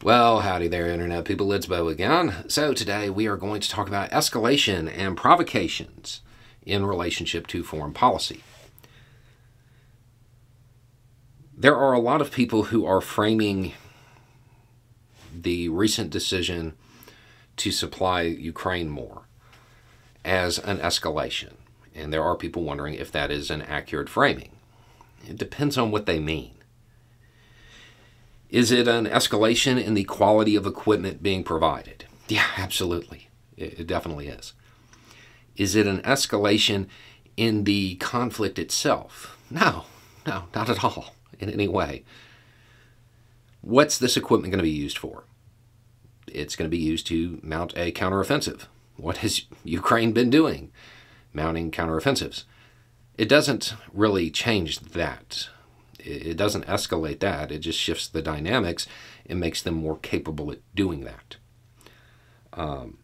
Well, howdy there, Internet people. It's Beau again. So, today we are going to talk about escalation and provocations in relationship to foreign policy. There are a lot of people who are framing the recent decision to supply Ukraine more as an escalation. And there are people wondering if that is an accurate framing. It depends on what they mean. Is it an escalation in the quality of equipment being provided? Yeah, absolutely. It, definitely is. Is it an escalation in the conflict itself? No, no, not at all in any way. What's this equipment going to be used for? It's going to be used to mount a counteroffensive. What has Ukraine been doing? Mounting counteroffensives. It doesn't really change that it doesn't escalate that. It just shifts the dynamics and makes them more capable at doing that. Um,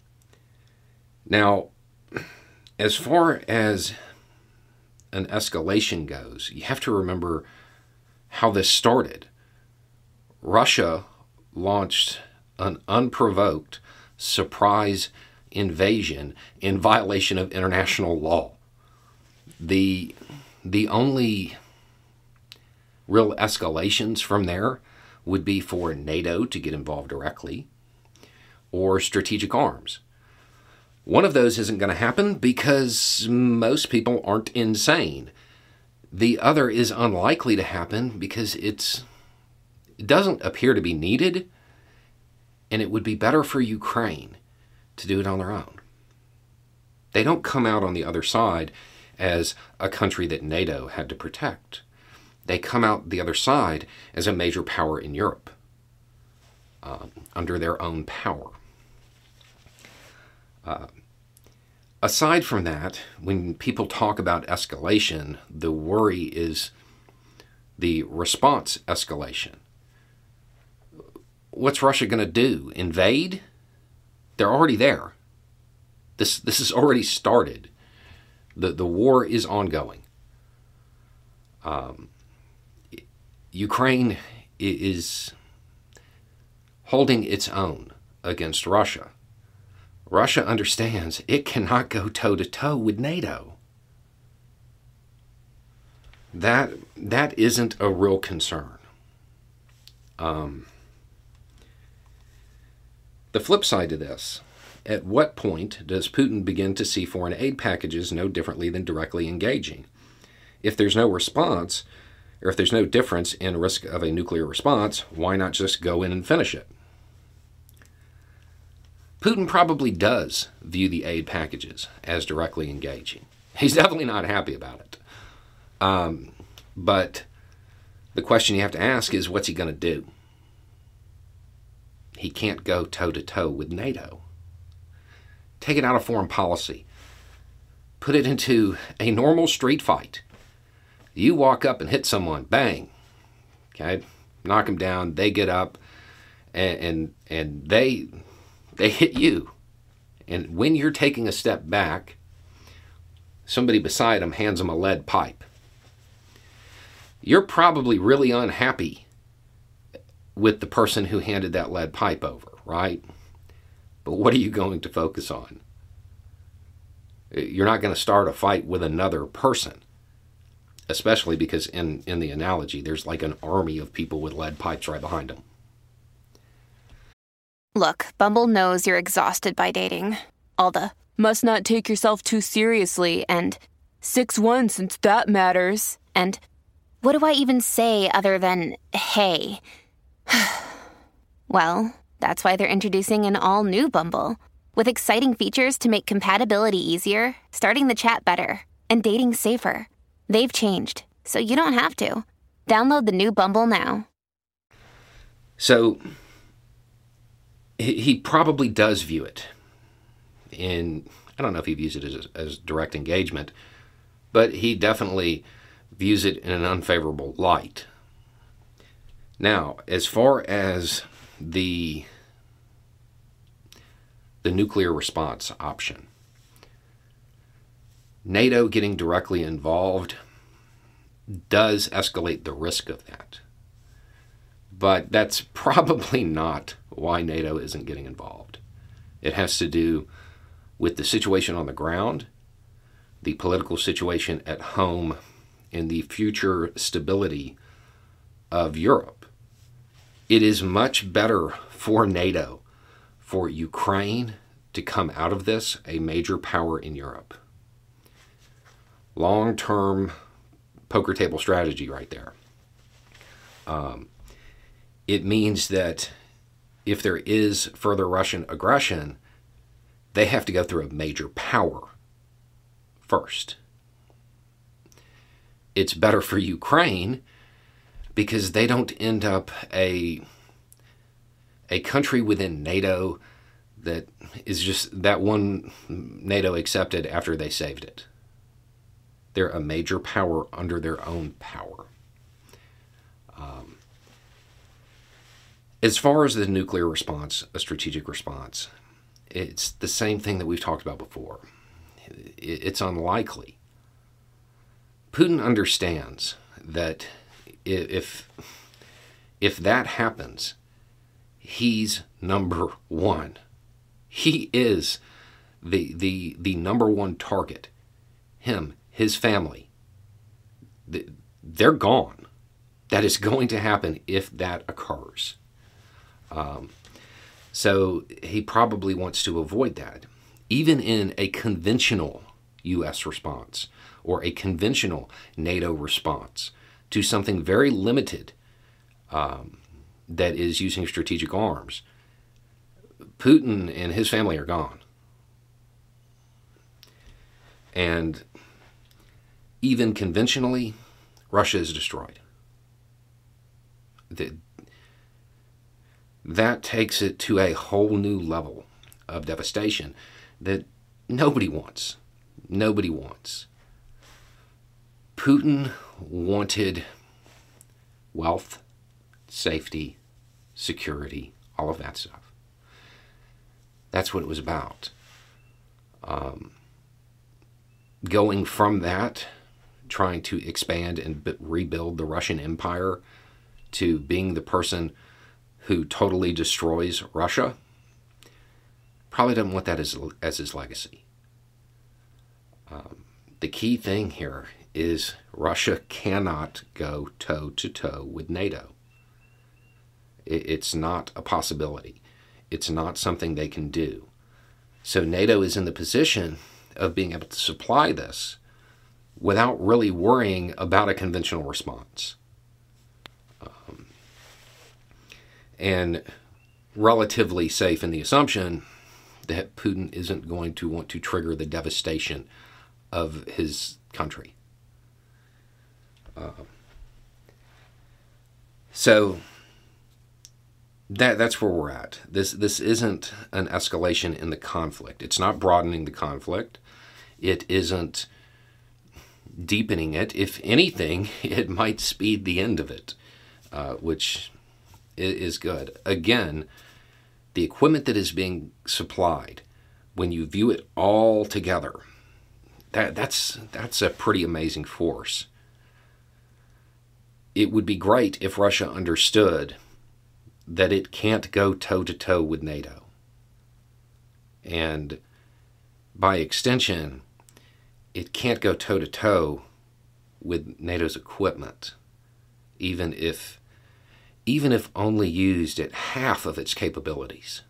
now, as far as an escalation goes, you have to remember how this started. Russia launched an unprovoked surprise invasion in violation of international law. The the only real escalations from there would be for NATO to get involved directly or strategic arms. One of those isn't going to happen because most people aren't insane. The other is unlikely to happen because it's it doesn't appear to be needed and it would be better for Ukraine to do it on their own. They don't come out on the other side as a country that NATO had to protect they come out the other side as a major power in Europe uh, under their own power. Uh, aside from that, when people talk about escalation, the worry is the response escalation. What's Russia going to do? Invade? They're already there. This, this has already started. The, the war is ongoing. Um, Ukraine is holding its own against Russia. Russia understands it cannot go toe to toe with NATO. That that isn't a real concern. Um, the flip side to this, at what point does Putin begin to see foreign aid packages no differently than directly engaging? If there's no response, or if there's no difference in risk of a nuclear response, why not just go in and finish it? Putin probably does view the aid packages as directly engaging. He's definitely not happy about it. Um, but the question you have to ask is what's he going to do? He can't go toe to toe with NATO. Take it out of foreign policy, put it into a normal street fight you walk up and hit someone, bang, okay, knock them down. They get up, and and, and they they hit you. And when you're taking a step back, somebody beside them hands them a lead pipe. You're probably really unhappy with the person who handed that lead pipe over, right? But what are you going to focus on? You're not going to start a fight with another person especially because in in the analogy there's like an army of people with lead pipes right behind them look bumble knows you're exhausted by dating. All the must not take yourself too seriously and 6-1 since that matters and what do i even say other than hey? Well that's why they're introducing an all new bumble with exciting features to make compatibility easier starting the chat better and dating safer They've changed, so you don't have to. Download the new Bumble now. So he probably does view it in I don't know if he views it as, as direct engagement, but he definitely views it in an unfavorable light. Now, as far as the the nuclear response option, NATO getting directly involved does escalate the risk of that. But that's probably not why NATO isn't getting involved. It has to do with the situation on the ground, the political situation at home, and the future stability of Europe. It is much better for NATO, for Ukraine to come out of this a major power in Europe. Long term poker table strategy, right there. Um, it means that if there is further Russian aggression, they have to go through a major power first. It's better for Ukraine because they don't end up a a country within NATO that is just that one NATO accepted after they saved it. They're a major power under their own power. Um, as far as the nuclear response, a strategic response, it's the same thing that we've talked about before. It's unlikely. Putin understands that if if that happens, he's number one. He is the the the number one target. Him, his family. They're gone. That is going to happen if that occurs. Um, so he probably wants to avoid that, even in a conventional U.S. response or a conventional NATO response to something very limited um, that is using strategic arms. Putin and his family are gone. And even conventionally, Russia is destroyed. The, that takes it to a whole new level of devastation that nobody wants. Nobody wants. Putin wanted wealth, safety, security, all of that stuff. That's what it was about. Um, going from that, trying to expand and b- rebuild the Russian Empire, to being the person who totally destroys Russia, probably doesn't want that as, as his legacy. Um, the key thing here is Russia cannot go toe to toe with NATO. It's not a possibility. It's not something they can do. So NATO is in the position of being able to supply this without really worrying about a conventional response. Um, and relatively safe in the assumption that Putin isn't going to want to trigger the devastation of his country. Uh, so that that's where we're at. This this isn't an escalation in the conflict. It's not broadening the conflict. It isn't deepening it. If anything, it might speed the end of it, uh, which is good. Again, the equipment that is being supplied, when you view it all together, that that's that's a pretty amazing force. It would be great if Russia understood that it can't go toe to toe with NATO. And by extension, it can't go toe to toe with NATO's equipment, even if even if only used at half of its capabilities.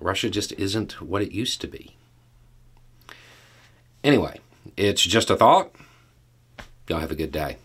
Russia just isn't what it used to be. Anyway, it's just a thought. Y'all have a good day.